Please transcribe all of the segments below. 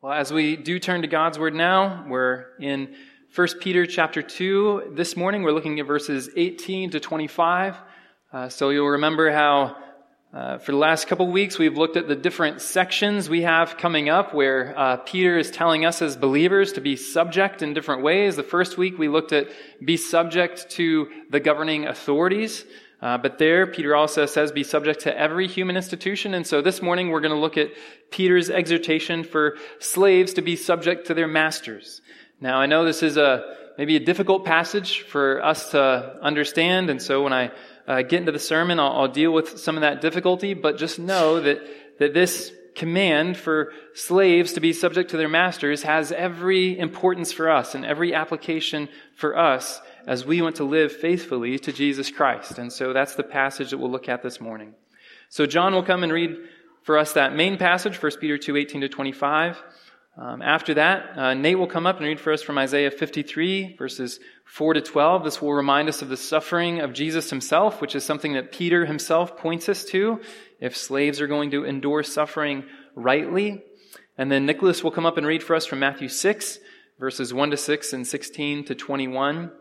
Well, as we do turn to God's Word now, we're in 1 Peter chapter 2. This morning we're looking at verses 18 to 25. Uh, so you'll remember how uh, for the last couple weeks we've looked at the different sections we have coming up where uh, Peter is telling us as believers to be subject in different ways. The first week we looked at be subject to the governing authorities. Uh, but there, Peter also says, be subject to every human institution. And so this morning, we're going to look at Peter's exhortation for slaves to be subject to their masters. Now, I know this is a maybe a difficult passage for us to understand. And so when I uh, get into the sermon, I'll, I'll deal with some of that difficulty. But just know that, that this command for slaves to be subject to their masters has every importance for us and every application for us as we want to live faithfully to Jesus Christ. And so that's the passage that we'll look at this morning. So John will come and read for us that main passage, 1 Peter 2, 18 to 25. Um, after that, uh, Nate will come up and read for us from Isaiah 53, verses 4 to 12. This will remind us of the suffering of Jesus himself, which is something that Peter himself points us to if slaves are going to endure suffering rightly. And then Nicholas will come up and read for us from Matthew 6, verses 1 to 6 and 16 to 21.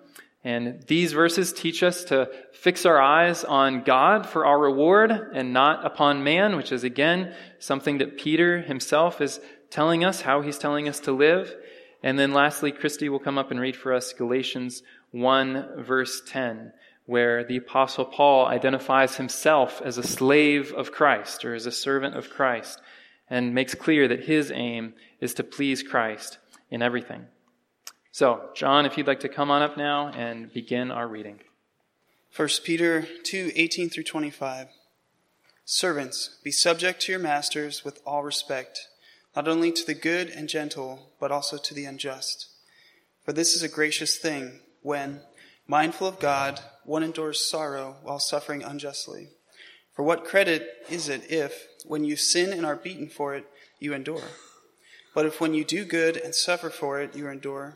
And these verses teach us to fix our eyes on God for our reward and not upon man, which is again something that Peter himself is telling us, how he's telling us to live. And then lastly, Christy will come up and read for us Galatians 1 verse 10, where the apostle Paul identifies himself as a slave of Christ or as a servant of Christ and makes clear that his aim is to please Christ in everything. So, John, if you'd like to come on up now and begin our reading. 1 Peter 2 18 through 25. Servants, be subject to your masters with all respect, not only to the good and gentle, but also to the unjust. For this is a gracious thing when, mindful of God, one endures sorrow while suffering unjustly. For what credit is it if, when you sin and are beaten for it, you endure? But if when you do good and suffer for it, you endure,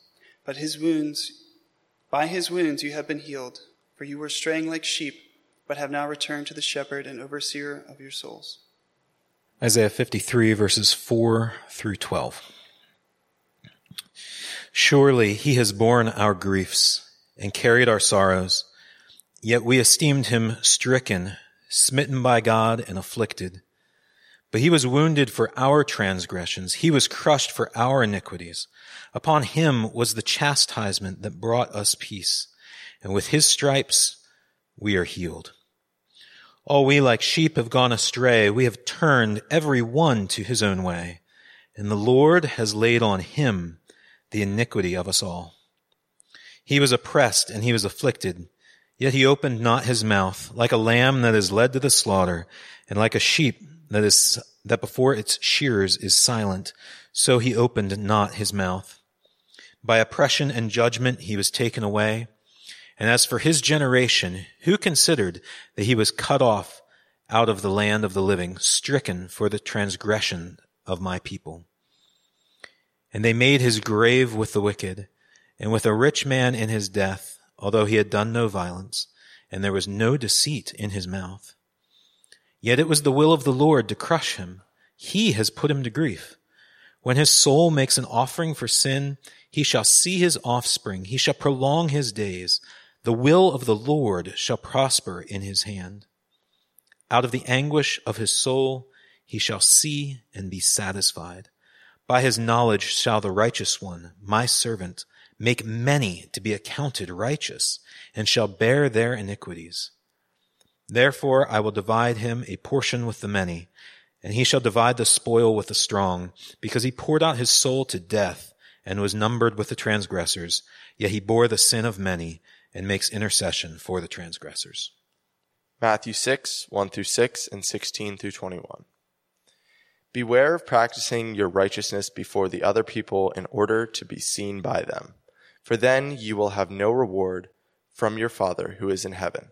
But his wounds, by his wounds you have been healed, for you were straying like sheep, but have now returned to the shepherd and overseer of your souls. Isaiah 53 verses 4 through 12. Surely he has borne our griefs and carried our sorrows, yet we esteemed him stricken, smitten by God and afflicted. But he was wounded for our transgressions. He was crushed for our iniquities. Upon him was the chastisement that brought us peace, and with his stripes we are healed. All we like sheep have gone astray. We have turned every one to his own way, and the Lord has laid on him the iniquity of us all. He was oppressed and he was afflicted, yet he opened not his mouth, like a lamb that is led to the slaughter, and like a sheep that is, that before its shearers is silent, so he opened not his mouth. By oppression and judgment he was taken away. And as for his generation, who considered that he was cut off out of the land of the living, stricken for the transgression of my people? And they made his grave with the wicked, and with a rich man in his death, although he had done no violence, and there was no deceit in his mouth. Yet it was the will of the Lord to crush him. He has put him to grief. When his soul makes an offering for sin, he shall see his offspring. He shall prolong his days. The will of the Lord shall prosper in his hand. Out of the anguish of his soul, he shall see and be satisfied. By his knowledge shall the righteous one, my servant, make many to be accounted righteous and shall bear their iniquities. Therefore I will divide him a portion with the many, and he shall divide the spoil with the strong, because he poured out his soul to death and was numbered with the transgressors, yet he bore the sin of many and makes intercession for the transgressors. Matthew 6, 1 through 6 and 16 through 21. Beware of practicing your righteousness before the other people in order to be seen by them, for then you will have no reward from your Father who is in heaven.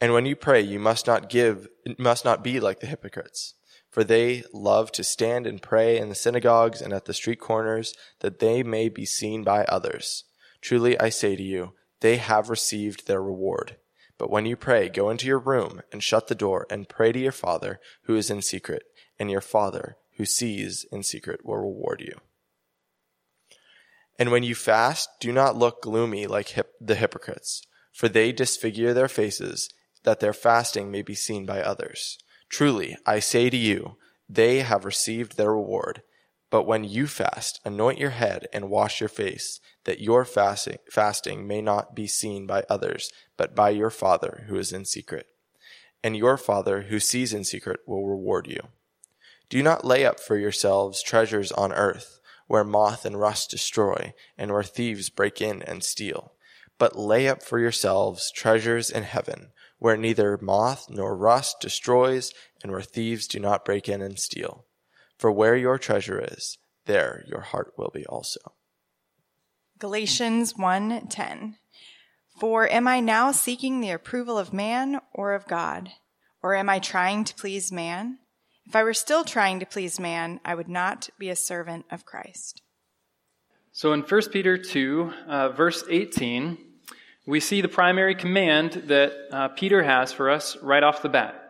And when you pray, you must not give, must not be like the hypocrites, for they love to stand and pray in the synagogues and at the street corners, that they may be seen by others. Truly I say to you, they have received their reward. But when you pray, go into your room and shut the door and pray to your Father who is in secret, and your Father who sees in secret will reward you. And when you fast, do not look gloomy like hip- the hypocrites, for they disfigure their faces, that their fasting may be seen by others. Truly, I say to you, they have received their reward. But when you fast, anoint your head and wash your face, that your fasting, fasting may not be seen by others, but by your Father who is in secret. And your Father who sees in secret will reward you. Do not lay up for yourselves treasures on earth where moth and rust destroy, and where thieves break in and steal. But lay up for yourselves treasures in heaven, where neither moth nor rust destroys, and where thieves do not break in and steal. For where your treasure is, there your heart will be also. Galatians 1:10 For am I now seeking the approval of man or of God? Or am I trying to please man? If I were still trying to please man, I would not be a servant of Christ. So in 1 Peter 2, uh, verse 18, we see the primary command that uh, Peter has for us right off the bat.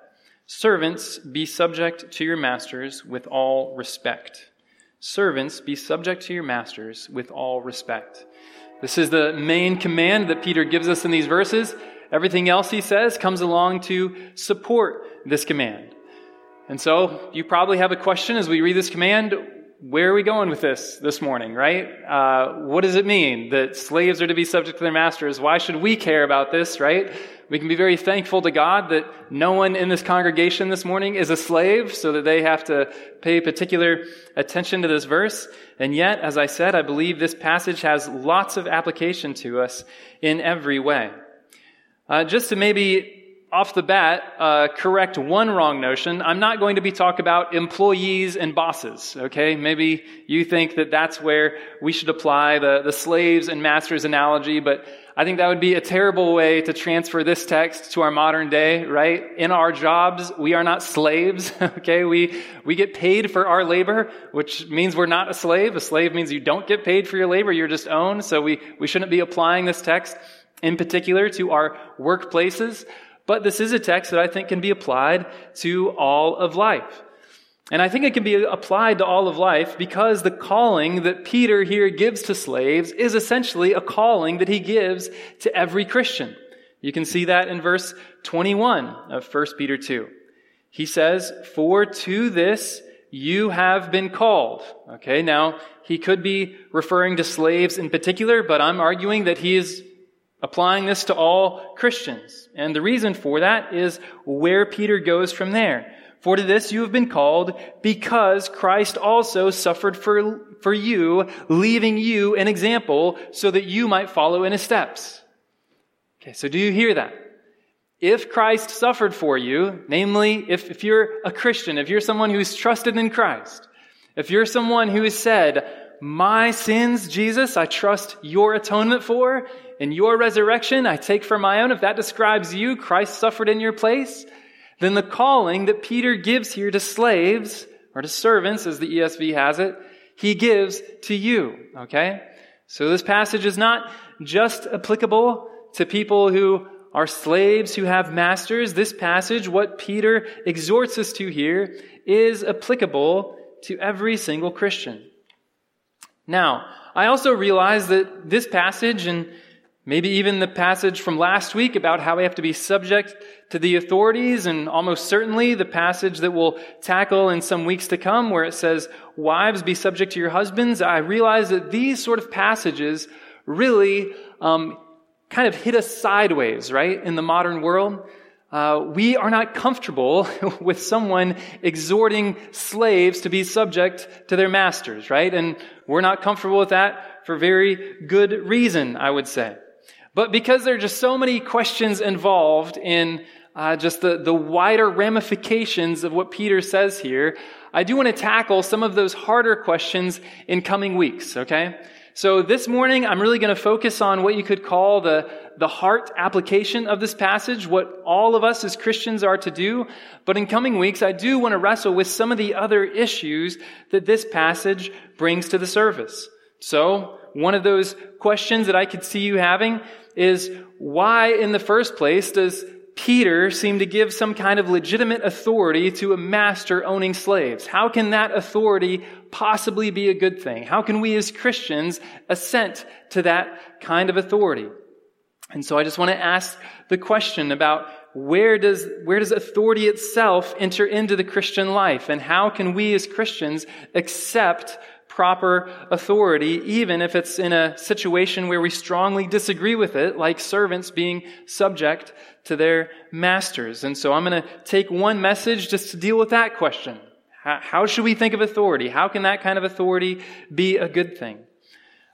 Servants, be subject to your masters with all respect. Servants, be subject to your masters with all respect. This is the main command that Peter gives us in these verses. Everything else he says comes along to support this command. And so you probably have a question as we read this command. Where are we going with this this morning, right? Uh, what does it mean that slaves are to be subject to their masters? Why should we care about this, right? We can be very thankful to God that no one in this congregation this morning is a slave so that they have to pay particular attention to this verse. And yet, as I said, I believe this passage has lots of application to us in every way. Uh, just to maybe off the bat, uh, correct one wrong notion. I'm not going to be talking about employees and bosses, okay? Maybe you think that that's where we should apply the, the slaves and masters analogy, but I think that would be a terrible way to transfer this text to our modern day, right? In our jobs, we are not slaves, okay? We, we get paid for our labor, which means we're not a slave. A slave means you don't get paid for your labor, you're just owned. So we, we shouldn't be applying this text in particular to our workplaces. But this is a text that I think can be applied to all of life. And I think it can be applied to all of life because the calling that Peter here gives to slaves is essentially a calling that he gives to every Christian. You can see that in verse 21 of 1 Peter 2. He says, For to this you have been called. Okay, now he could be referring to slaves in particular, but I'm arguing that he is applying this to all Christians. And the reason for that is where Peter goes from there. For to this you have been called because Christ also suffered for, for you, leaving you an example so that you might follow in his steps. Okay, so do you hear that? If Christ suffered for you, namely, if, if you're a Christian, if you're someone who's trusted in Christ, if you're someone who has said, my sins, Jesus, I trust your atonement for, and your resurrection I take for my own, if that describes you, Christ suffered in your place, then the calling that Peter gives here to slaves, or to servants, as the ESV has it, he gives to you, okay? So this passage is not just applicable to people who are slaves who have masters. This passage, what Peter exhorts us to here, is applicable to every single Christian. Now, I also realize that this passage and Maybe even the passage from last week about how we have to be subject to the authorities, and almost certainly the passage that we'll tackle in some weeks to come where it says, Wives, be subject to your husbands. I realize that these sort of passages really um, kind of hit us sideways, right, in the modern world. Uh, we are not comfortable with someone exhorting slaves to be subject to their masters, right? And we're not comfortable with that for very good reason, I would say. But because there are just so many questions involved in uh, just the, the wider ramifications of what Peter says here, I do want to tackle some of those harder questions in coming weeks, okay? So this morning, I'm really going to focus on what you could call the, the heart application of this passage, what all of us as Christians are to do. But in coming weeks, I do want to wrestle with some of the other issues that this passage brings to the surface. So, one of those questions that I could see you having is why, in the first place, does Peter seem to give some kind of legitimate authority to a master owning slaves? How can that authority possibly be a good thing? How can we as Christians assent to that kind of authority? And so I just want to ask the question about where does, where does authority itself enter into the Christian life? And how can we as Christians accept proper authority, even if it's in a situation where we strongly disagree with it, like servants being subject to their masters. And so I'm going to take one message just to deal with that question. How should we think of authority? How can that kind of authority be a good thing?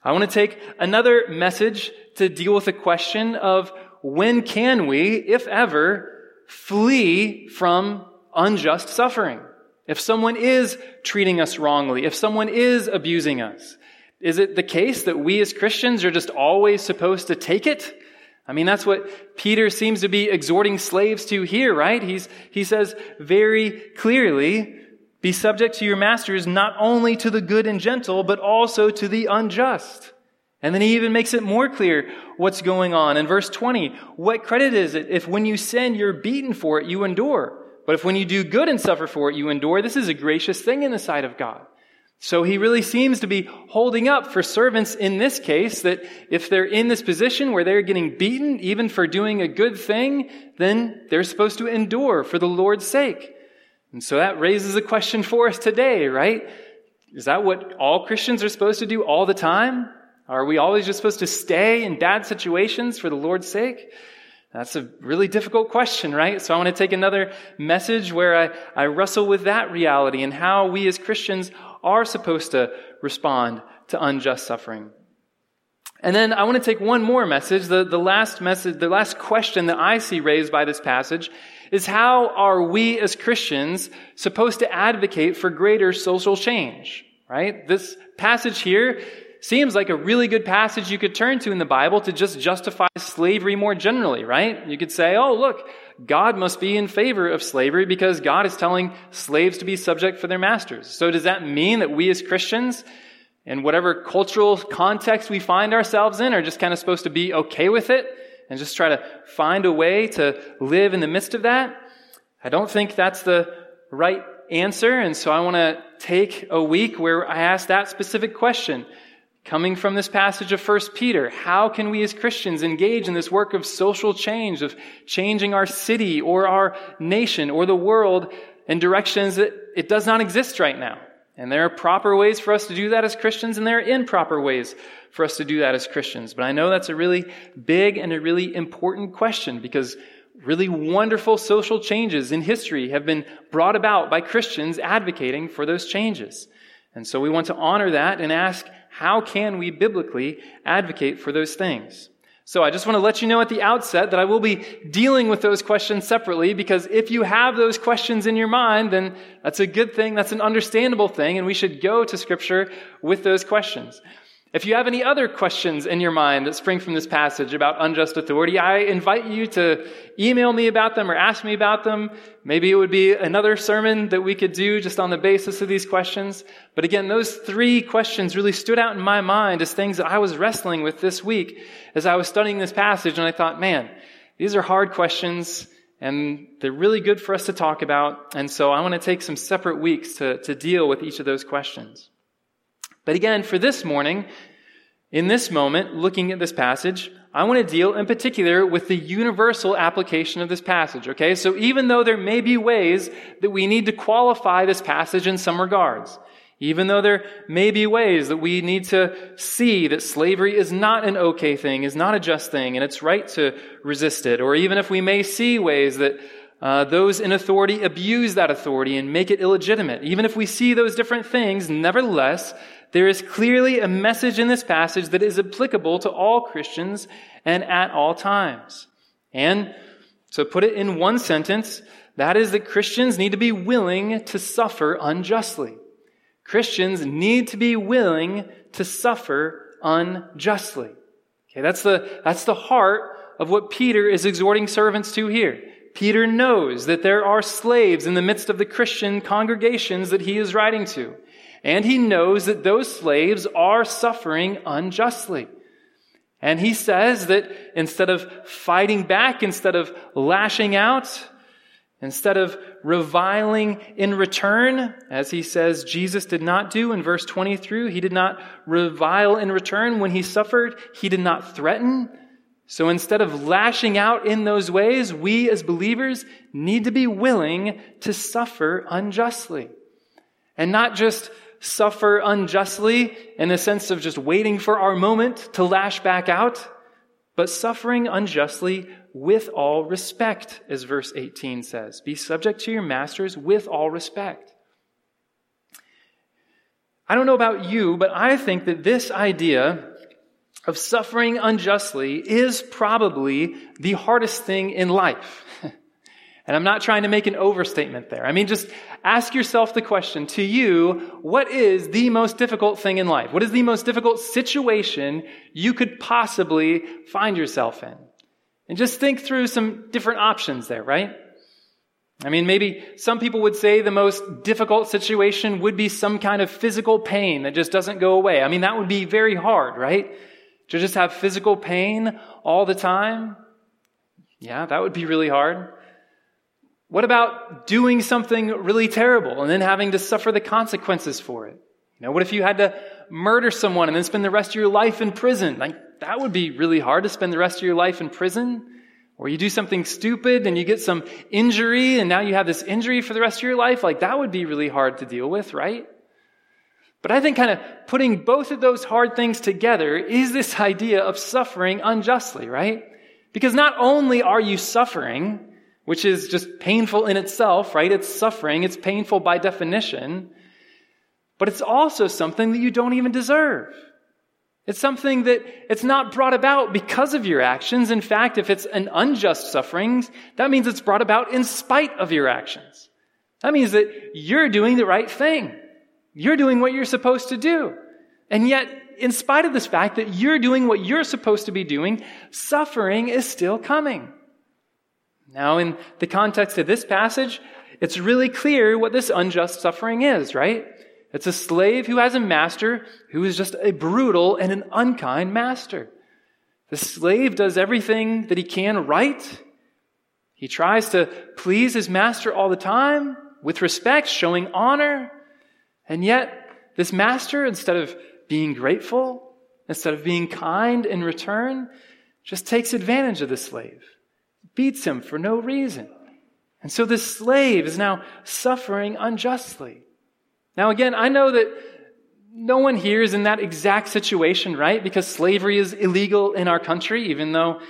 I want to take another message to deal with the question of when can we, if ever, flee from unjust suffering? If someone is treating us wrongly, if someone is abusing us, is it the case that we as Christians are just always supposed to take it? I mean, that's what Peter seems to be exhorting slaves to here, right? He's, he says very clearly, be subject to your masters not only to the good and gentle, but also to the unjust. And then he even makes it more clear what's going on. In verse 20, what credit is it if when you sin, you're beaten for it, you endure? But if when you do good and suffer for it, you endure, this is a gracious thing in the sight of God. So he really seems to be holding up for servants in this case that if they're in this position where they're getting beaten, even for doing a good thing, then they're supposed to endure for the Lord's sake. And so that raises a question for us today, right? Is that what all Christians are supposed to do all the time? Are we always just supposed to stay in bad situations for the Lord's sake? That's a really difficult question, right? So I want to take another message where I, I wrestle with that reality and how we as Christians are supposed to respond to unjust suffering. And then I want to take one more message. The, the last message, the last question that I see raised by this passage is how are we as Christians supposed to advocate for greater social change? Right? This passage here seems like a really good passage you could turn to in the Bible to just justify slavery more generally, right? You could say, oh, look, God must be in favor of slavery because God is telling slaves to be subject for their masters. So does that mean that we as Christians, in whatever cultural context we find ourselves in, are just kind of supposed to be okay with it and just try to find a way to live in the midst of that? I don't think that's the right answer. And so I want to take a week where I ask that specific question. Coming from this passage of 1 Peter, how can we as Christians engage in this work of social change, of changing our city or our nation or the world in directions that it does not exist right now? And there are proper ways for us to do that as Christians, and there are improper ways for us to do that as Christians. But I know that's a really big and a really important question because really wonderful social changes in history have been brought about by Christians advocating for those changes. And so we want to honor that and ask, how can we biblically advocate for those things? So I just want to let you know at the outset that I will be dealing with those questions separately because if you have those questions in your mind, then that's a good thing. That's an understandable thing. And we should go to scripture with those questions. If you have any other questions in your mind that spring from this passage about unjust authority, I invite you to email me about them or ask me about them. Maybe it would be another sermon that we could do just on the basis of these questions. But again, those three questions really stood out in my mind as things that I was wrestling with this week as I was studying this passage. And I thought, man, these are hard questions and they're really good for us to talk about. And so I want to take some separate weeks to, to deal with each of those questions. But again, for this morning, In this moment, looking at this passage, I want to deal in particular with the universal application of this passage, okay? So even though there may be ways that we need to qualify this passage in some regards, even though there may be ways that we need to see that slavery is not an okay thing, is not a just thing, and it's right to resist it, or even if we may see ways that uh, those in authority abuse that authority and make it illegitimate. Even if we see those different things, nevertheless, there is clearly a message in this passage that is applicable to all Christians and at all times. And to put it in one sentence, that is that Christians need to be willing to suffer unjustly. Christians need to be willing to suffer unjustly. Okay, that's the, that's the heart of what Peter is exhorting servants to here. Peter knows that there are slaves in the midst of the Christian congregations that he is writing to. And he knows that those slaves are suffering unjustly. And he says that instead of fighting back, instead of lashing out, instead of reviling in return, as he says Jesus did not do in verse 23, he did not revile in return when he suffered. He did not threaten. So instead of lashing out in those ways, we as believers need to be willing to suffer unjustly. And not just suffer unjustly in the sense of just waiting for our moment to lash back out, but suffering unjustly with all respect, as verse 18 says. Be subject to your masters with all respect. I don't know about you, but I think that this idea of suffering unjustly is probably the hardest thing in life. And I'm not trying to make an overstatement there. I mean, just ask yourself the question to you, what is the most difficult thing in life? What is the most difficult situation you could possibly find yourself in? And just think through some different options there, right? I mean, maybe some people would say the most difficult situation would be some kind of physical pain that just doesn't go away. I mean, that would be very hard, right? To just have physical pain all the time? Yeah, that would be really hard. What about doing something really terrible and then having to suffer the consequences for it? You know, what if you had to murder someone and then spend the rest of your life in prison? Like, that would be really hard to spend the rest of your life in prison. Or you do something stupid and you get some injury and now you have this injury for the rest of your life. Like, that would be really hard to deal with, right? But I think kind of putting both of those hard things together is this idea of suffering unjustly, right? Because not only are you suffering, which is just painful in itself, right? It's suffering, it's painful by definition, but it's also something that you don't even deserve. It's something that it's not brought about because of your actions. In fact, if it's an unjust suffering, that means it's brought about in spite of your actions. That means that you're doing the right thing. You're doing what you're supposed to do. And yet, in spite of this fact that you're doing what you're supposed to be doing, suffering is still coming. Now, in the context of this passage, it's really clear what this unjust suffering is, right? It's a slave who has a master who is just a brutal and an unkind master. The slave does everything that he can right. He tries to please his master all the time with respect, showing honor. And yet, this master, instead of being grateful, instead of being kind in return, just takes advantage of the slave, beats him for no reason. And so this slave is now suffering unjustly. Now, again, I know that no one here is in that exact situation, right? Because slavery is illegal in our country, even though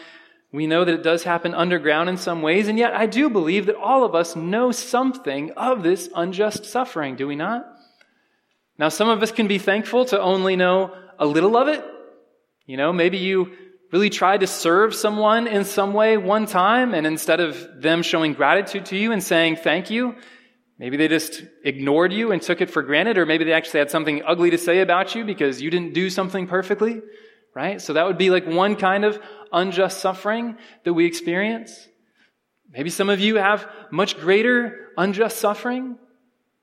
we know that it does happen underground in some ways. And yet, I do believe that all of us know something of this unjust suffering, do we not? Now, some of us can be thankful to only know a little of it. You know, maybe you really tried to serve someone in some way one time, and instead of them showing gratitude to you and saying thank you, maybe they just ignored you and took it for granted, or maybe they actually had something ugly to say about you because you didn't do something perfectly, right? So that would be like one kind of unjust suffering that we experience. Maybe some of you have much greater unjust suffering.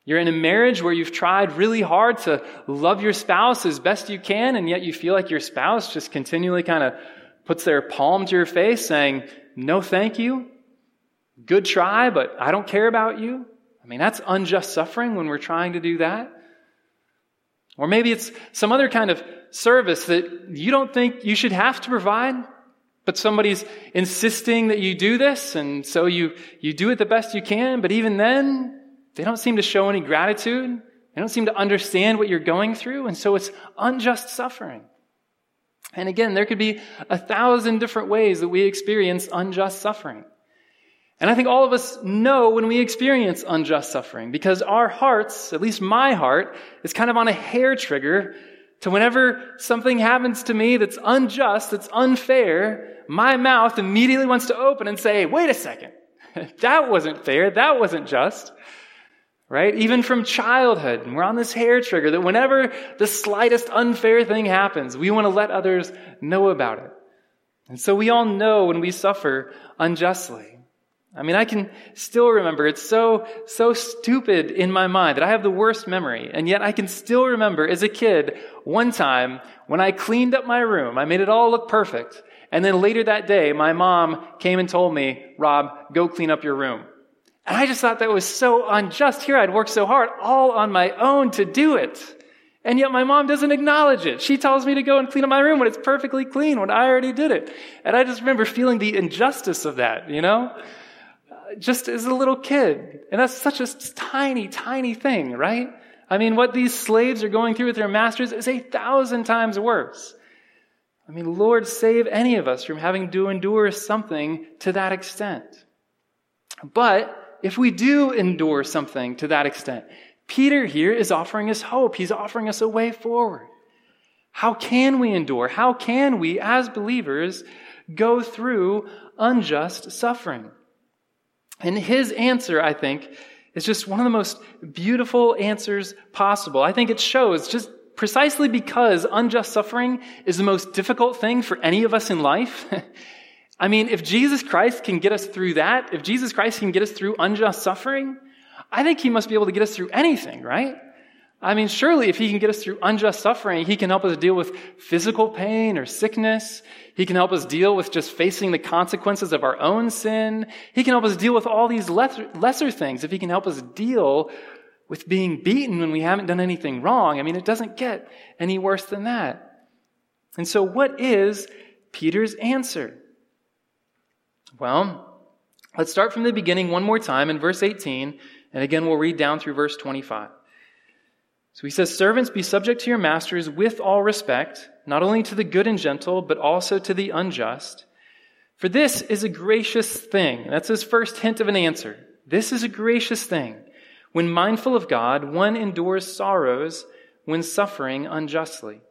You're in a marriage where you've tried really hard to love your spouse as best you can, and yet you feel like your spouse just continually kind of puts their palm to your face saying, No, thank you. Good try, but I don't care about you. I mean, that's unjust suffering when we're trying to do that. Or maybe it's some other kind of service that you don't think you should have to provide, but somebody's insisting that you do this, and so you, you do it the best you can, but even then, they don't seem to show any gratitude. They don't seem to understand what you're going through, and so it's unjust suffering. And again, there could be a thousand different ways that we experience unjust suffering. And I think all of us know when we experience unjust suffering because our hearts, at least my heart, is kind of on a hair trigger to whenever something happens to me that's unjust, that's unfair, my mouth immediately wants to open and say, wait a second. that wasn't fair. That wasn't just. Right? Even from childhood, And we're on this hair trigger that whenever the slightest unfair thing happens, we want to let others know about it. And so we all know when we suffer unjustly. I mean, I can still remember. It's so, so stupid in my mind that I have the worst memory. And yet I can still remember as a kid, one time when I cleaned up my room, I made it all look perfect. And then later that day, my mom came and told me, Rob, go clean up your room. And I just thought that was so unjust. Here I'd worked so hard all on my own to do it. And yet my mom doesn't acknowledge it. She tells me to go and clean up my room when it's perfectly clean, when I already did it. And I just remember feeling the injustice of that, you know? just as a little kid. And that's such a tiny, tiny thing, right? I mean, what these slaves are going through with their masters is a thousand times worse. I mean, Lord, save any of us from having to endure something to that extent. But if we do endure something to that extent, Peter here is offering us hope. He's offering us a way forward. How can we endure? How can we, as believers, go through unjust suffering? And his answer, I think, is just one of the most beautiful answers possible. I think it shows just precisely because unjust suffering is the most difficult thing for any of us in life. I mean, if Jesus Christ can get us through that, if Jesus Christ can get us through unjust suffering, I think he must be able to get us through anything, right? I mean, surely if he can get us through unjust suffering, he can help us deal with physical pain or sickness. He can help us deal with just facing the consequences of our own sin. He can help us deal with all these lesser, lesser things. If he can help us deal with being beaten when we haven't done anything wrong, I mean, it doesn't get any worse than that. And so what is Peter's answer? Well, let's start from the beginning one more time in verse 18, and again we'll read down through verse 25. So he says, Servants, be subject to your masters with all respect, not only to the good and gentle, but also to the unjust. For this is a gracious thing. That's his first hint of an answer. This is a gracious thing. When mindful of God, one endures sorrows when suffering unjustly.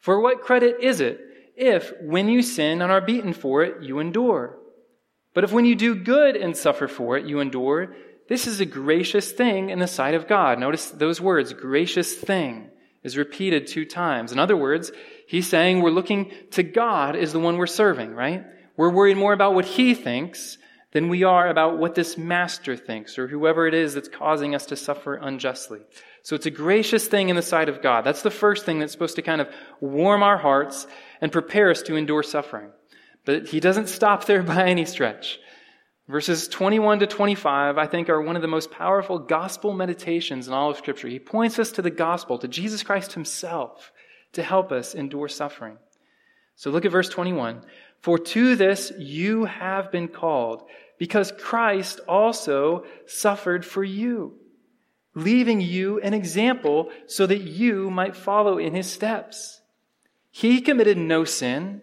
For what credit is it if, when you sin and are beaten for it, you endure? But if when you do good and suffer for it, you endure, this is a gracious thing in the sight of God. Notice those words, gracious thing, is repeated two times. In other words, he's saying we're looking to God as the one we're serving, right? We're worried more about what he thinks than we are about what this master thinks or whoever it is that's causing us to suffer unjustly. So it's a gracious thing in the sight of God. That's the first thing that's supposed to kind of warm our hearts and prepare us to endure suffering. But he doesn't stop there by any stretch. Verses 21 to 25, I think, are one of the most powerful gospel meditations in all of Scripture. He points us to the gospel, to Jesus Christ himself, to help us endure suffering. So look at verse 21. For to this you have been called, because Christ also suffered for you, leaving you an example so that you might follow in his steps. He committed no sin,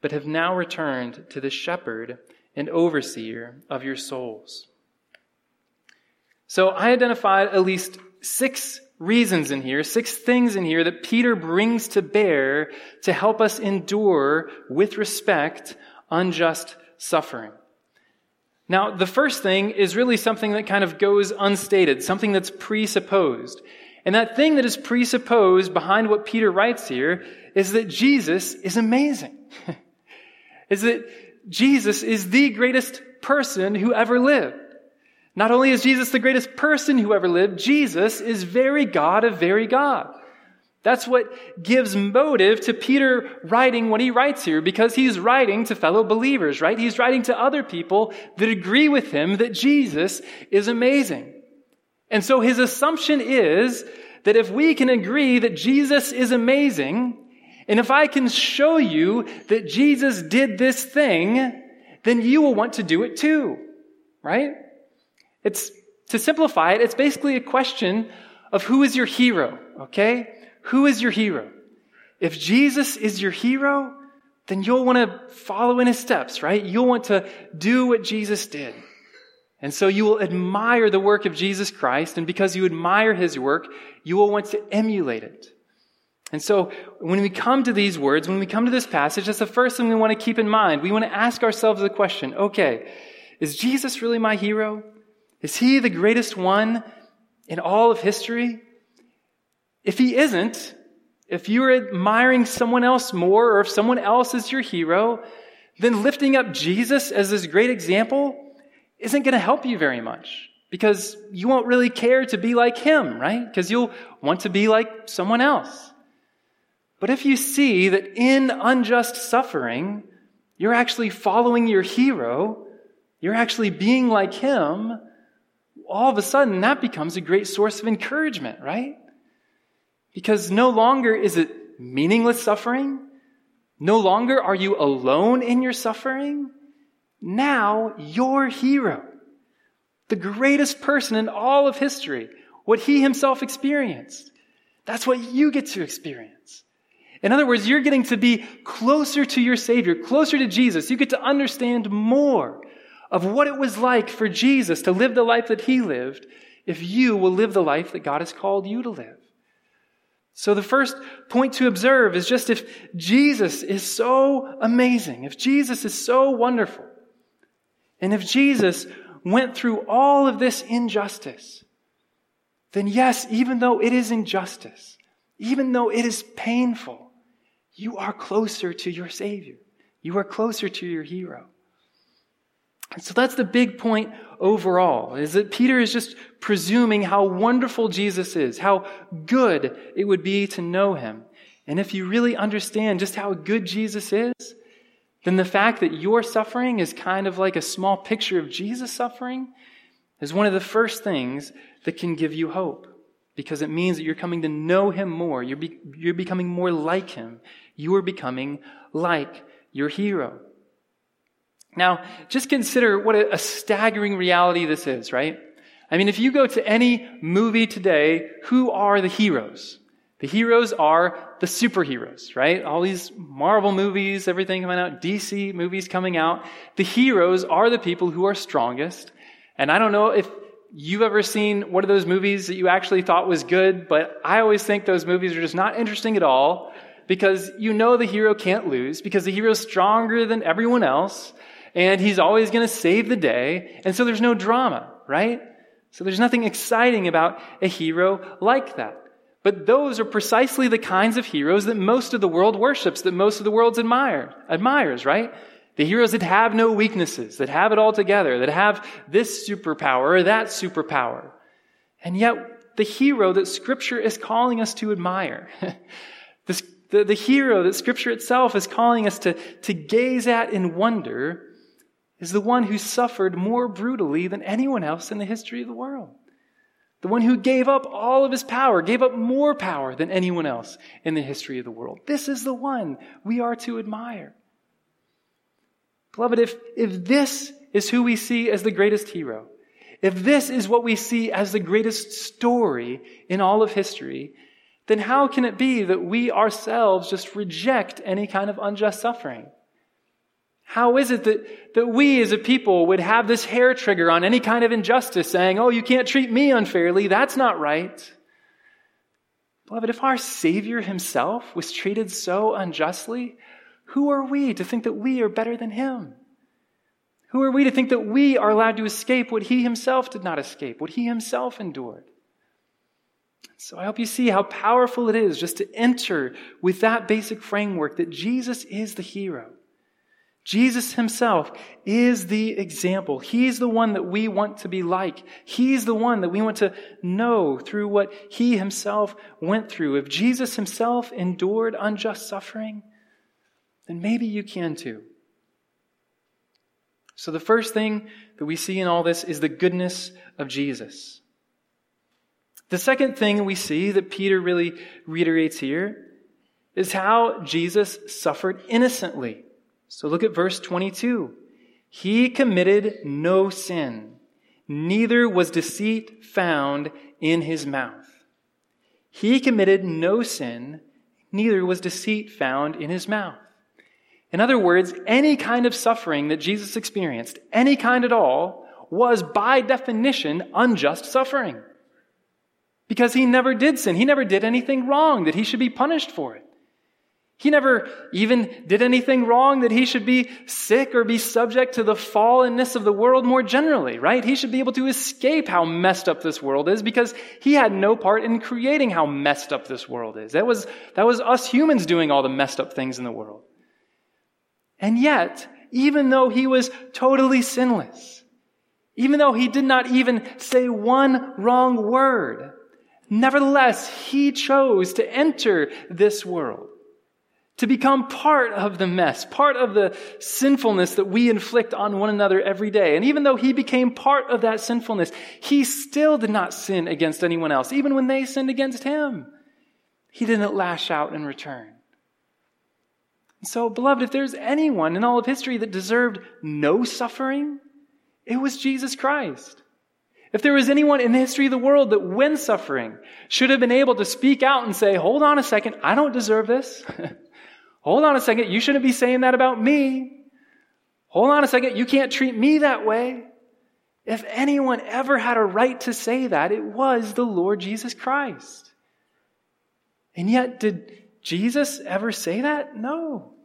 but have now returned to the shepherd and overseer of your souls. So I identified at least six reasons in here, six things in here that Peter brings to bear to help us endure with respect unjust suffering. Now, the first thing is really something that kind of goes unstated, something that's presupposed. And that thing that is presupposed behind what Peter writes here is that Jesus is amazing. is that Jesus is the greatest person who ever lived. Not only is Jesus the greatest person who ever lived, Jesus is very God of very God. That's what gives motive to Peter writing what he writes here because he's writing to fellow believers, right? He's writing to other people that agree with him that Jesus is amazing. And so his assumption is that if we can agree that Jesus is amazing, and if I can show you that Jesus did this thing, then you will want to do it too, right? It's, to simplify it, it's basically a question of who is your hero, okay? Who is your hero? If Jesus is your hero, then you'll want to follow in his steps, right? You'll want to do what Jesus did. And so you will admire the work of Jesus Christ, and because you admire his work, you will want to emulate it. And so when we come to these words, when we come to this passage, that's the first thing we want to keep in mind. We want to ask ourselves the question, okay, is Jesus really my hero? Is he the greatest one in all of history? If he isn't, if you're admiring someone else more, or if someone else is your hero, then lifting up Jesus as this great example isn't going to help you very much because you won't really care to be like him, right? Because you'll want to be like someone else. But if you see that in unjust suffering, you're actually following your hero, you're actually being like him, all of a sudden that becomes a great source of encouragement, right? Because no longer is it meaningless suffering. No longer are you alone in your suffering. Now, your hero, the greatest person in all of history, what he himself experienced, that's what you get to experience. In other words, you're getting to be closer to your Savior, closer to Jesus. You get to understand more of what it was like for Jesus to live the life that he lived if you will live the life that God has called you to live. So the first point to observe is just if Jesus is so amazing, if Jesus is so wonderful, and if Jesus went through all of this injustice, then yes, even though it is injustice, even though it is painful, you are closer to your Savior. You are closer to your hero. And so that's the big point overall, is that Peter is just presuming how wonderful Jesus is, how good it would be to know him. And if you really understand just how good Jesus is, then the fact that your suffering is kind of like a small picture of Jesus' suffering is one of the first things that can give you hope because it means that you're coming to know him more. You're, be, you're becoming more like him. You are becoming like your hero. Now, just consider what a, staggering reality this is, right? I mean, if you go to any movie today, who are the heroes? The heroes are the superheroes, right? All these Marvel movies, everything coming out, DC movies coming out. The heroes are the people who are strongest. And I don't know if you've ever seen one of those movies that you actually thought was good, but I always think those movies are just not interesting at all because you know the hero can't lose because the hero's stronger than everyone else and he's always going to save the day. And so there's no drama, right? So there's nothing exciting about a hero like that. But those are precisely the kinds of heroes that most of the world worships, that most of the world admire, admires, right? The heroes that have no weaknesses, that have it all together, that have this superpower or that superpower. And yet, the hero that Scripture is calling us to admire, this the, the hero that Scripture itself is calling us to, to gaze at in wonder is the one who suffered more brutally than anyone else in the history of the world. The one who gave up all of his power, gave up more power than anyone else in the history of the world. This is the one we are to admire. Beloved, if, if this is who we see as the greatest hero, if this is what we see as the greatest story in all of history, then how can it be that we ourselves just reject any kind of unjust suffering? How is it that, that we as a people would have this hair trigger on any kind of injustice saying, oh, you can't treat me unfairly? That's not right. Beloved, if our Savior himself was treated so unjustly, who are we to think that we are better than him? Who are we to think that we are allowed to escape what he himself did not escape, what he himself endured? So I hope you see how powerful it is just to enter with that basic framework that Jesus is the hero. Jesus himself is the example. He's the one that we want to be like. He's the one that we want to know through what he himself went through. If Jesus himself endured unjust suffering, then maybe you can too. So the first thing that we see in all this is the goodness of Jesus. The second thing we see that Peter really reiterates here is how Jesus suffered innocently. So look at verse 22. He committed no sin, neither was deceit found in his mouth. He committed no sin, neither was deceit found in his mouth. In other words, any kind of suffering that Jesus experienced, any kind at all, was by definition unjust suffering. Because he never did sin. He never did anything wrong that he should be punished for it. He never even did anything wrong that he should be sick or be subject to the fallenness of the world more generally, right? He should be able to escape how messed up this world is because he had no part in creating how messed up this world is. That was, that was us humans doing all the messed up things in the world. And yet, even though he was totally sinless, even though he did not even say one wrong word, nevertheless, he chose to enter this world to become part of the mess, part of the sinfulness that we inflict on one another every day. And even though he became part of that sinfulness, he still did not sin against anyone else, even when they sinned against him. He didn't lash out in return. So, beloved, if there's anyone in all of history that deserved no suffering, it was Jesus Christ. If there was anyone in the history of the world that, when suffering, should have been able to speak out and say, Hold on a second, I don't deserve this. Hold on a second, you shouldn't be saying that about me. Hold on a second, you can't treat me that way. If anyone ever had a right to say that, it was the Lord Jesus Christ. And yet, did Jesus ever say that? No.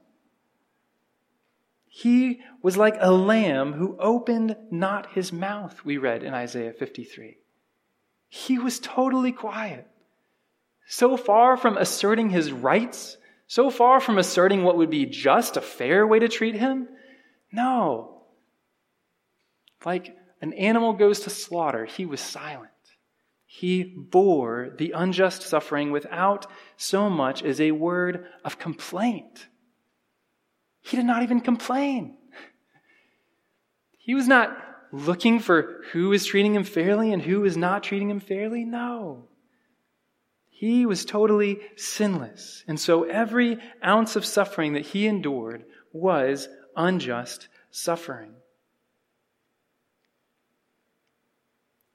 He was like a lamb who opened not his mouth, we read in Isaiah 53. He was totally quiet. So far from asserting his rights, so far from asserting what would be just a fair way to treat him, no. Like an animal goes to slaughter, he was silent. He bore the unjust suffering without so much as a word of complaint. He did not even complain. He was not looking for who is treating him fairly and who is not treating him fairly. No. He was totally sinless. And so every ounce of suffering that he endured was unjust suffering.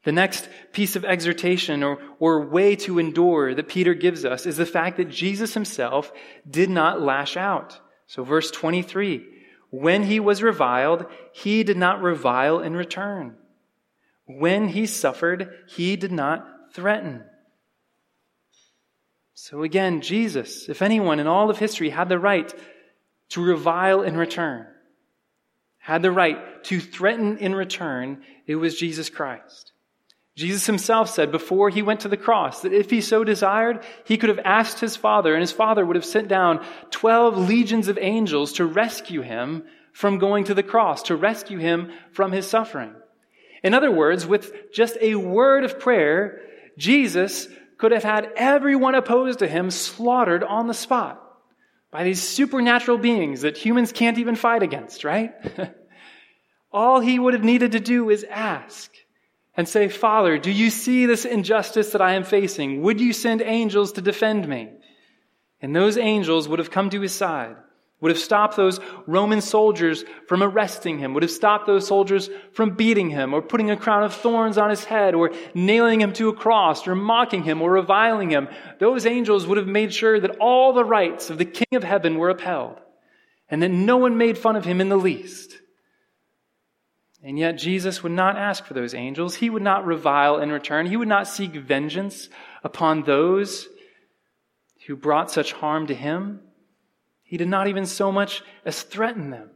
The next piece of exhortation or, or way to endure that Peter gives us is the fact that Jesus himself did not lash out. So, verse 23 when he was reviled, he did not revile in return. When he suffered, he did not threaten. So, again, Jesus, if anyone in all of history had the right to revile in return, had the right to threaten in return, it was Jesus Christ. Jesus himself said before he went to the cross that if he so desired, he could have asked his father, and his father would have sent down 12 legions of angels to rescue him from going to the cross, to rescue him from his suffering. In other words, with just a word of prayer, Jesus could have had everyone opposed to him slaughtered on the spot by these supernatural beings that humans can't even fight against, right? All he would have needed to do is ask and say, Father, do you see this injustice that I am facing? Would you send angels to defend me? And those angels would have come to his side, would have stopped those Roman soldiers from arresting him, would have stopped those soldiers from beating him, or putting a crown of thorns on his head, or nailing him to a cross, or mocking him, or reviling him. Those angels would have made sure that all the rights of the King of Heaven were upheld, and that no one made fun of him in the least. And yet, Jesus would not ask for those angels. He would not revile in return. He would not seek vengeance upon those who brought such harm to him. He did not even so much as threaten them.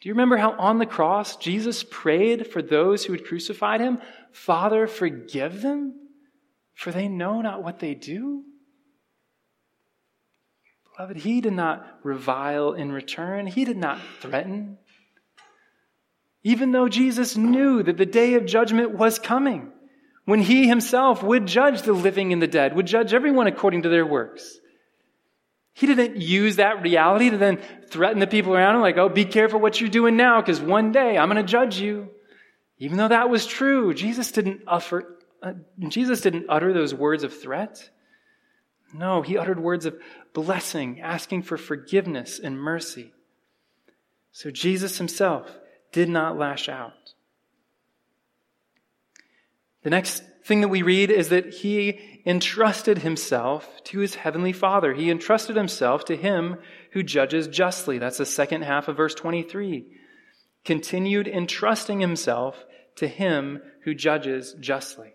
Do you remember how on the cross Jesus prayed for those who had crucified him? Father, forgive them, for they know not what they do. Beloved, he did not revile in return, he did not threaten. Even though Jesus knew that the day of judgment was coming, when he himself would judge the living and the dead, would judge everyone according to their works. He didn't use that reality to then threaten the people around him, like, oh, be careful what you're doing now, because one day I'm going to judge you. Even though that was true, Jesus didn't utter, uh, Jesus didn't utter those words of threat. No, he uttered words of blessing, asking for forgiveness and mercy. So Jesus himself did not lash out. The next thing that we read is that he entrusted himself to his heavenly Father. He entrusted himself to him who judges justly. That's the second half of verse 23. Continued entrusting himself to him who judges justly.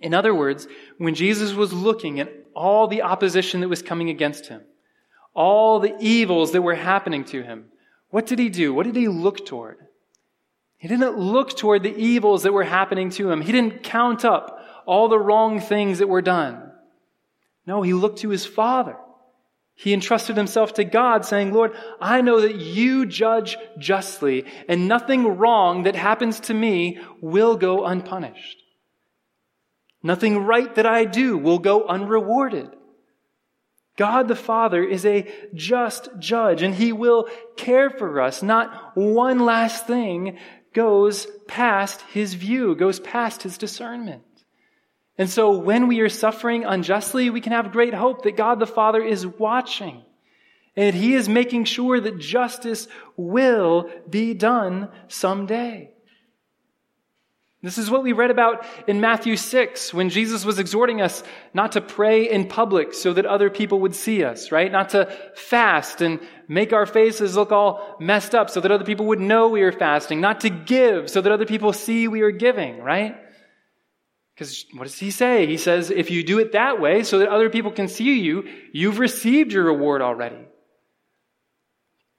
In other words, when Jesus was looking at all the opposition that was coming against him, all the evils that were happening to him, what did he do? What did he look toward? He didn't look toward the evils that were happening to him. He didn't count up all the wrong things that were done. No, he looked to his Father. He entrusted himself to God, saying, Lord, I know that you judge justly, and nothing wrong that happens to me will go unpunished. Nothing right that I do will go unrewarded. God the Father is a just judge, and he will care for us. Not one last thing goes past his view, goes past his discernment. And so when we are suffering unjustly, we can have great hope that God the Father is watching and he is making sure that justice will be done someday. This is what we read about in Matthew 6 when Jesus was exhorting us not to pray in public so that other people would see us, right? Not to fast and make our faces look all messed up so that other people would know we are fasting. Not to give so that other people see we are giving, right? Because what does he say? He says, if you do it that way so that other people can see you, you've received your reward already.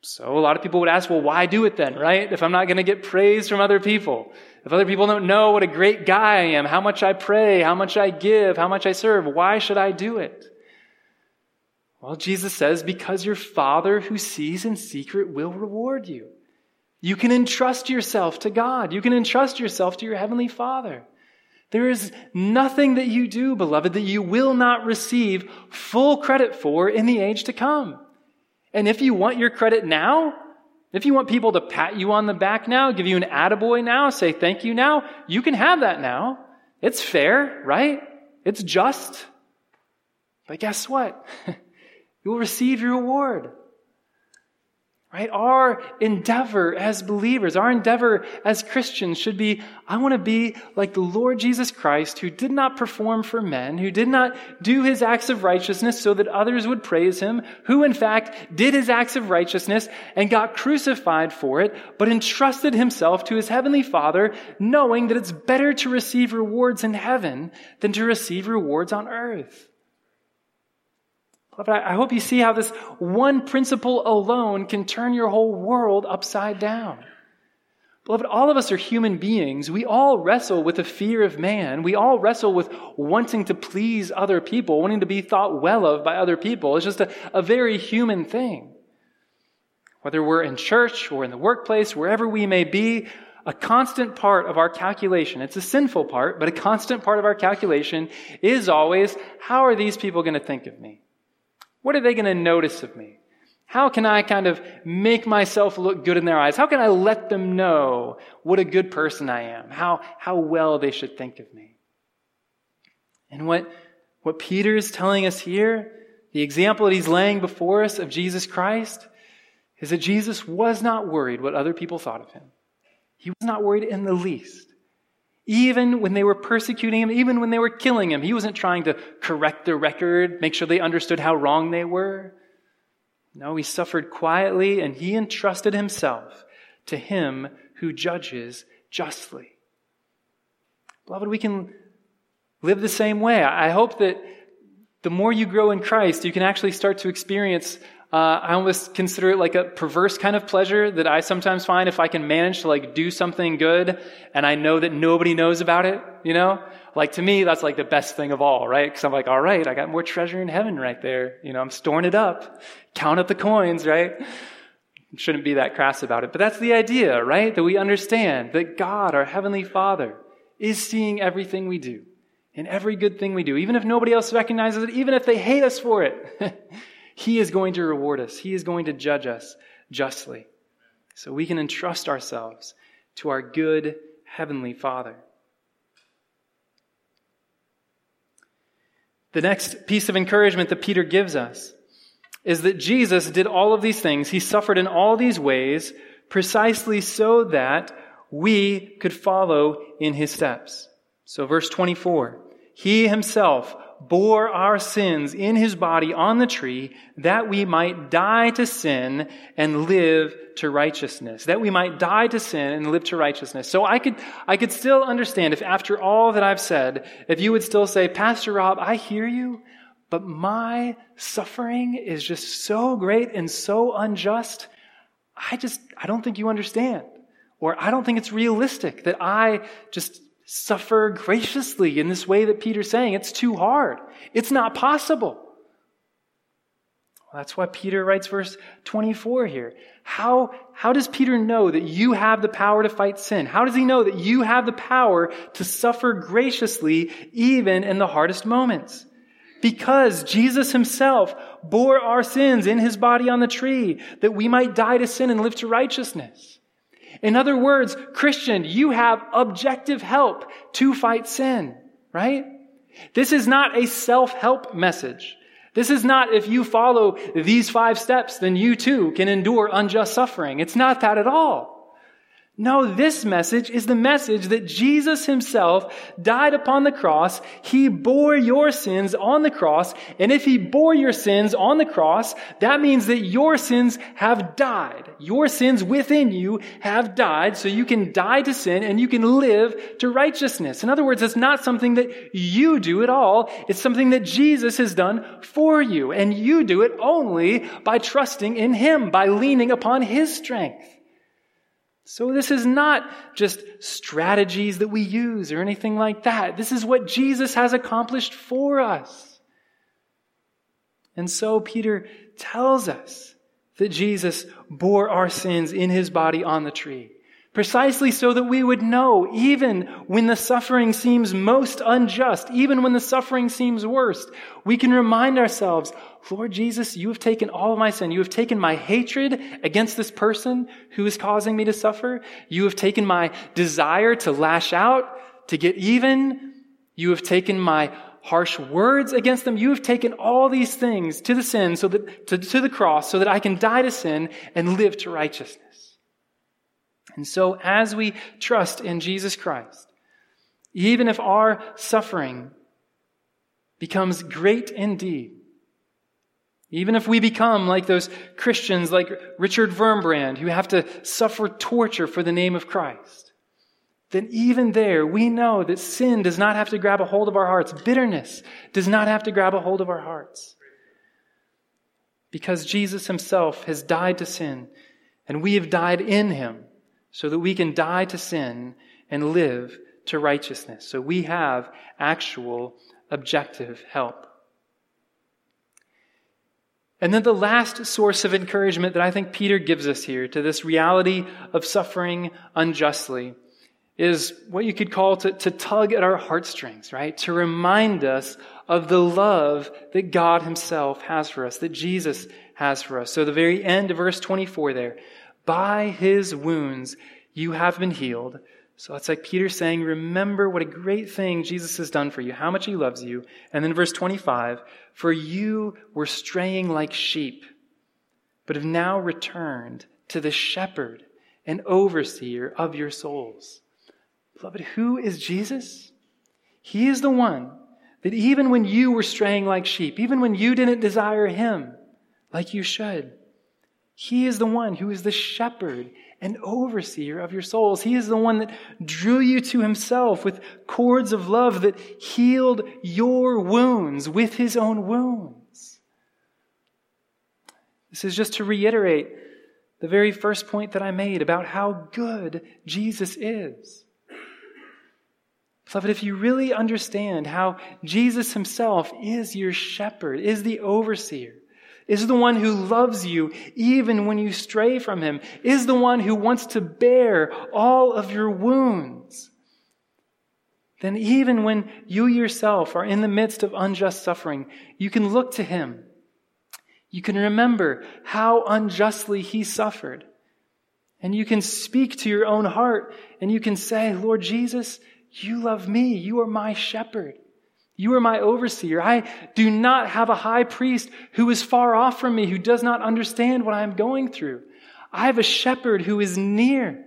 So a lot of people would ask, well, why do it then, right? If I'm not going to get praise from other people, if other people don't know what a great guy I am, how much I pray, how much I give, how much I serve, why should I do it? Well, Jesus says, because your Father who sees in secret will reward you. You can entrust yourself to God. You can entrust yourself to your Heavenly Father. There is nothing that you do, beloved, that you will not receive full credit for in the age to come. And if you want your credit now, if you want people to pat you on the back now, give you an attaboy now, say thank you now, you can have that now. It's fair, right? It's just. But guess what? You'll receive your reward. Right? Our endeavor as believers, our endeavor as Christians should be I want to be like the Lord Jesus Christ, who did not perform for men, who did not do his acts of righteousness so that others would praise him, who in fact did his acts of righteousness and got crucified for it, but entrusted himself to his heavenly Father, knowing that it's better to receive rewards in heaven than to receive rewards on earth. I hope you see how this one principle alone can turn your whole world upside down. Beloved, all of us are human beings. We all wrestle with the fear of man. We all wrestle with wanting to please other people, wanting to be thought well of by other people. It's just a, a very human thing. Whether we're in church or in the workplace, wherever we may be, a constant part of our calculation, it's a sinful part, but a constant part of our calculation is always, how are these people going to think of me? What are they going to notice of me? How can I kind of make myself look good in their eyes? How can I let them know what a good person I am? How, how well they should think of me? And what, what Peter is telling us here, the example that he's laying before us of Jesus Christ, is that Jesus was not worried what other people thought of him. He was not worried in the least. Even when they were persecuting him, even when they were killing him, he wasn't trying to correct the record, make sure they understood how wrong they were. No, he suffered quietly and he entrusted himself to him who judges justly. Beloved, we can live the same way. I hope that the more you grow in Christ, you can actually start to experience uh, I almost consider it like a perverse kind of pleasure that I sometimes find if I can manage to like do something good and I know that nobody knows about it, you know? like to me, that's like the best thing of all, right? Because I'm like, all right, I got more treasure in heaven right there. You know, I'm storing it up. Count up the coins, right? Shouldn't be that crass about it. But that's the idea, right? That we understand that God, our Heavenly Father, is seeing everything we do and every good thing we do, even if nobody else recognizes it, even if they hate us for it. he is going to reward us. He is going to judge us justly. So we can entrust ourselves to our good Heavenly Father. The next piece of encouragement that Peter gives us is that Jesus did all of these things. He suffered in all these ways precisely so that we could follow in his steps. So verse 24, he himself bore our sins in his body on the tree that we might die to sin and live to righteousness. That we might die to sin and live to righteousness. So I could, I could still understand if after all that I've said, if you would still say, Pastor Rob, I hear you, but my suffering is just so great and so unjust. I just, I don't think you understand. Or I don't think it's realistic that I just suffer graciously in this way that Peter's saying. It's too hard. It's not possible. Well, that's why Peter writes verse 24 here. How, how does Peter know that you have the power to fight sin? How does he know that you have the power to suffer graciously even in the hardest moments? Because Jesus himself bore our sins in his body on the tree that we might die to sin and live to righteousness. In other words, Christian, you have objective help to fight sin, right? This is not a self-help message. This is not if you follow these five steps, then you too can endure unjust suffering. It's not that at all. No, this message is the message that Jesus himself died upon the cross. He bore your sins on the cross. And if he bore your sins on the cross, that means that your sins have died. Your sins within you have died. So you can die to sin and you can live to righteousness. In other words, it's not something that you do at all. It's something that Jesus has done for you. And you do it only by trusting in him, by leaning upon his strength. So this is not just strategies that we use or anything like that. This is what Jesus has accomplished for us. And so Peter tells us that Jesus bore our sins in his body on the tree. Precisely so that we would know, even when the suffering seems most unjust, even when the suffering seems worst, we can remind ourselves, Lord Jesus, you have taken all of my sin. You have taken my hatred against this person who is causing me to suffer. You have taken my desire to lash out, to get even. You have taken my harsh words against them. You have taken all these things to the sin, so that, to, to the cross, so that I can die to sin and live to righteousness. And so, as we trust in Jesus Christ, even if our suffering becomes great indeed, even if we become like those Christians like Richard Wurmbrand who have to suffer torture for the name of Christ, then even there we know that sin does not have to grab a hold of our hearts. Bitterness does not have to grab a hold of our hearts. Because Jesus himself has died to sin and we have died in him so that we can die to sin and live to righteousness. So we have actual objective help. And then the last source of encouragement that I think Peter gives us here to this reality of suffering unjustly is what you could call to, to tug at our heartstrings, right? To remind us of the love that God Himself has for us, that Jesus has for us. So the very end of verse 24 there, by his wounds you have been healed. So it's like Peter saying, Remember what a great thing Jesus has done for you, how much he loves you. And then verse 25, For you were straying like sheep, but have now returned to the shepherd and overseer of your souls. Beloved, who is Jesus? He is the one that even when you were straying like sheep, even when you didn't desire him like you should, he is the one who is the shepherd and overseer of your souls. He is the one that drew you to himself with cords of love that healed your wounds with his own wounds. This is just to reiterate the very first point that I made about how good Jesus is. Beloved, if you really understand how Jesus himself is your shepherd, is the overseer, is the one who loves you even when you stray from him, is the one who wants to bear all of your wounds, then even when you yourself are in the midst of unjust suffering, you can look to him. You can remember how unjustly he suffered. And you can speak to your own heart and you can say, Lord Jesus, you love me. You are my shepherd. You are my overseer. I do not have a high priest who is far off from me, who does not understand what I am going through. I have a shepherd who is near,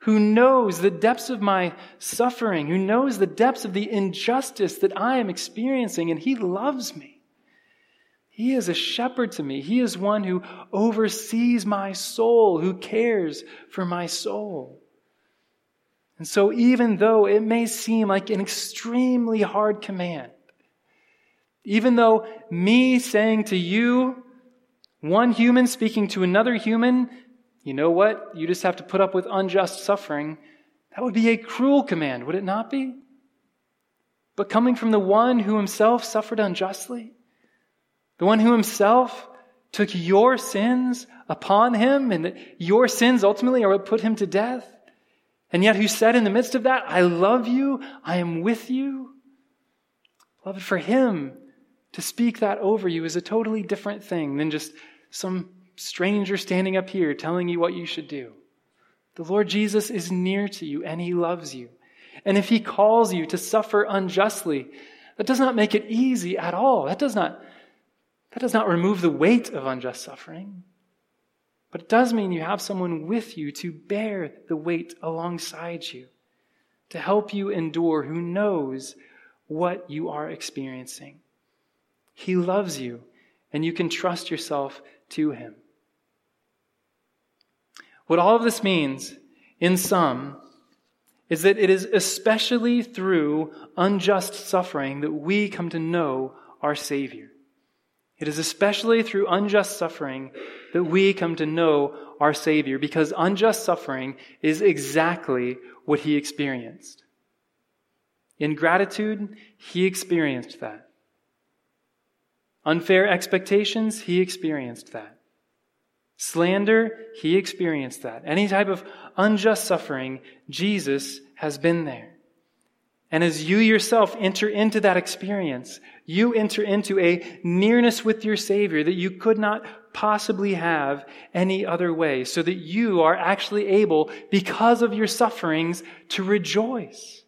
who knows the depths of my suffering, who knows the depths of the injustice that I am experiencing, and he loves me. He is a shepherd to me. He is one who oversees my soul, who cares for my soul. And so, even though it may seem like an extremely hard command, even though me saying to you, one human speaking to another human, you know what? You just have to put up with unjust suffering. That would be a cruel command, would it not be? But coming from the one who himself suffered unjustly, the one who himself took your sins upon him, and your sins ultimately are what put him to death, and yet who said in the midst of that, I love you, I am with you. Beloved, for him to speak that over you is a totally different thing than just some stranger standing up here telling you what you should do. The Lord Jesus is near to you and he loves you. And if he calls you to suffer unjustly, that does not make it easy at all. That does not, that does not remove the weight of unjust suffering. But it does mean you have someone with you to bear the weight alongside you, to help you endure, who knows what you are experiencing. He loves you, and you can trust yourself to him. What all of this means, in sum, is that it is especially through unjust suffering that we come to know our Savior. It is especially through unjust suffering that we come to know our Savior because unjust suffering is exactly what he experienced. In gratitude, he experienced that. Unfair expectations, he experienced that. Slander, he experienced that. Any type of unjust suffering, Jesus has been there. And as you yourself enter into that experience, you enter into a nearness with your Savior that you could not possibly have any other way, so that you are actually able, because of your sufferings, to rejoice.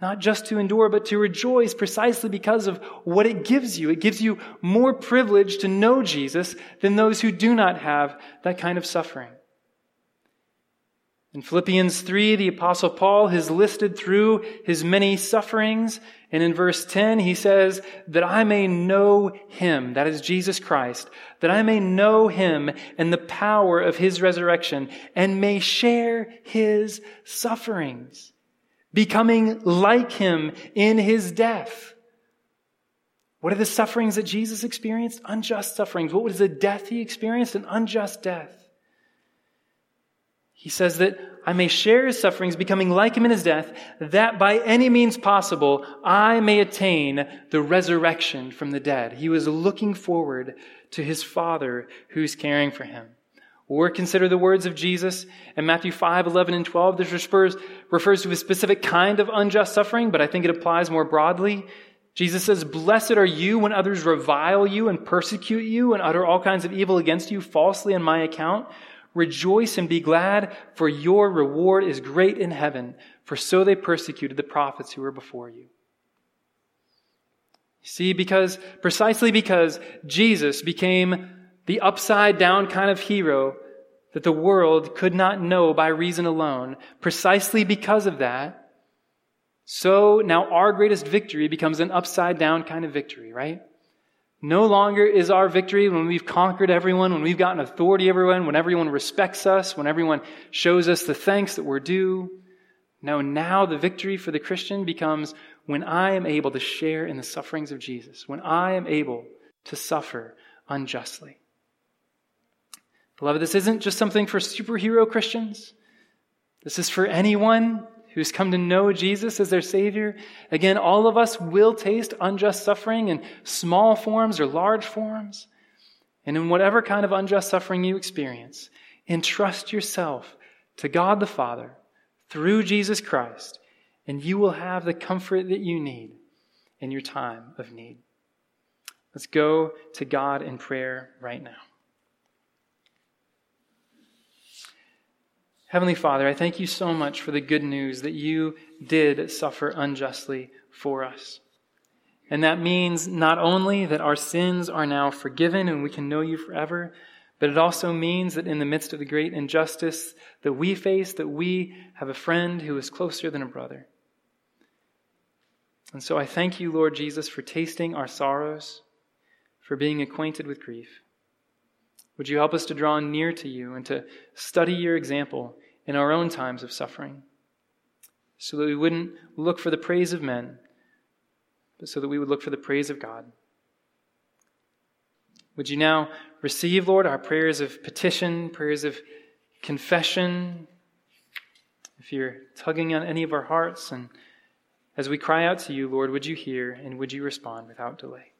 Not just to endure, but to rejoice precisely because of what it gives you. It gives you more privilege to know Jesus than those who do not have that kind of suffering. In Philippians 3, the apostle Paul has listed through his many sufferings. And in verse 10, he says, that I may know him, that is Jesus Christ, that I may know him and the power of his resurrection and may share his sufferings, becoming like him in his death. What are the sufferings that Jesus experienced? Unjust sufferings. What was the death he experienced? An unjust death. He says that I may share his sufferings, becoming like him in his death, that by any means possible I may attain the resurrection from the dead. He was looking forward to his Father who's caring for him. Or consider the words of Jesus in Matthew 5, 11, and 12. This refers, refers to a specific kind of unjust suffering, but I think it applies more broadly. Jesus says, Blessed are you when others revile you and persecute you and utter all kinds of evil against you falsely on my account. Rejoice and be glad, for your reward is great in heaven, for so they persecuted the prophets who were before you. See, because, precisely because Jesus became the upside down kind of hero that the world could not know by reason alone, precisely because of that, so now our greatest victory becomes an upside down kind of victory, right? No longer is our victory when we've conquered everyone, when we've gotten authority everyone, when everyone respects us, when everyone shows us the thanks that we're due. No, now the victory for the Christian becomes when I am able to share in the sufferings of Jesus, when I am able to suffer unjustly. Beloved, this isn't just something for superhero Christians. This is for anyone who's come to know Jesus as their Savior. Again, all of us will taste unjust suffering in small forms or large forms. And in whatever kind of unjust suffering you experience, entrust yourself to God the Father through Jesus Christ, and you will have the comfort that you need in your time of need. Let's go to God in prayer right now. Heavenly Father, I thank you so much for the good news that you did suffer unjustly for us. And that means not only that our sins are now forgiven and we can know you forever, but it also means that in the midst of the great injustice that we face, that we have a friend who is closer than a brother. And so I thank you, Lord Jesus, for tasting our sorrows, for being acquainted with grief. Would you help us to draw near to you and to study your example in our own times of suffering, so that we wouldn't look for the praise of men, but so that we would look for the praise of God? Would you now receive, Lord, our prayers of petition, prayers of confession? If you're tugging on any of our hearts, and as we cry out to you, Lord, would you hear and would you respond without delay?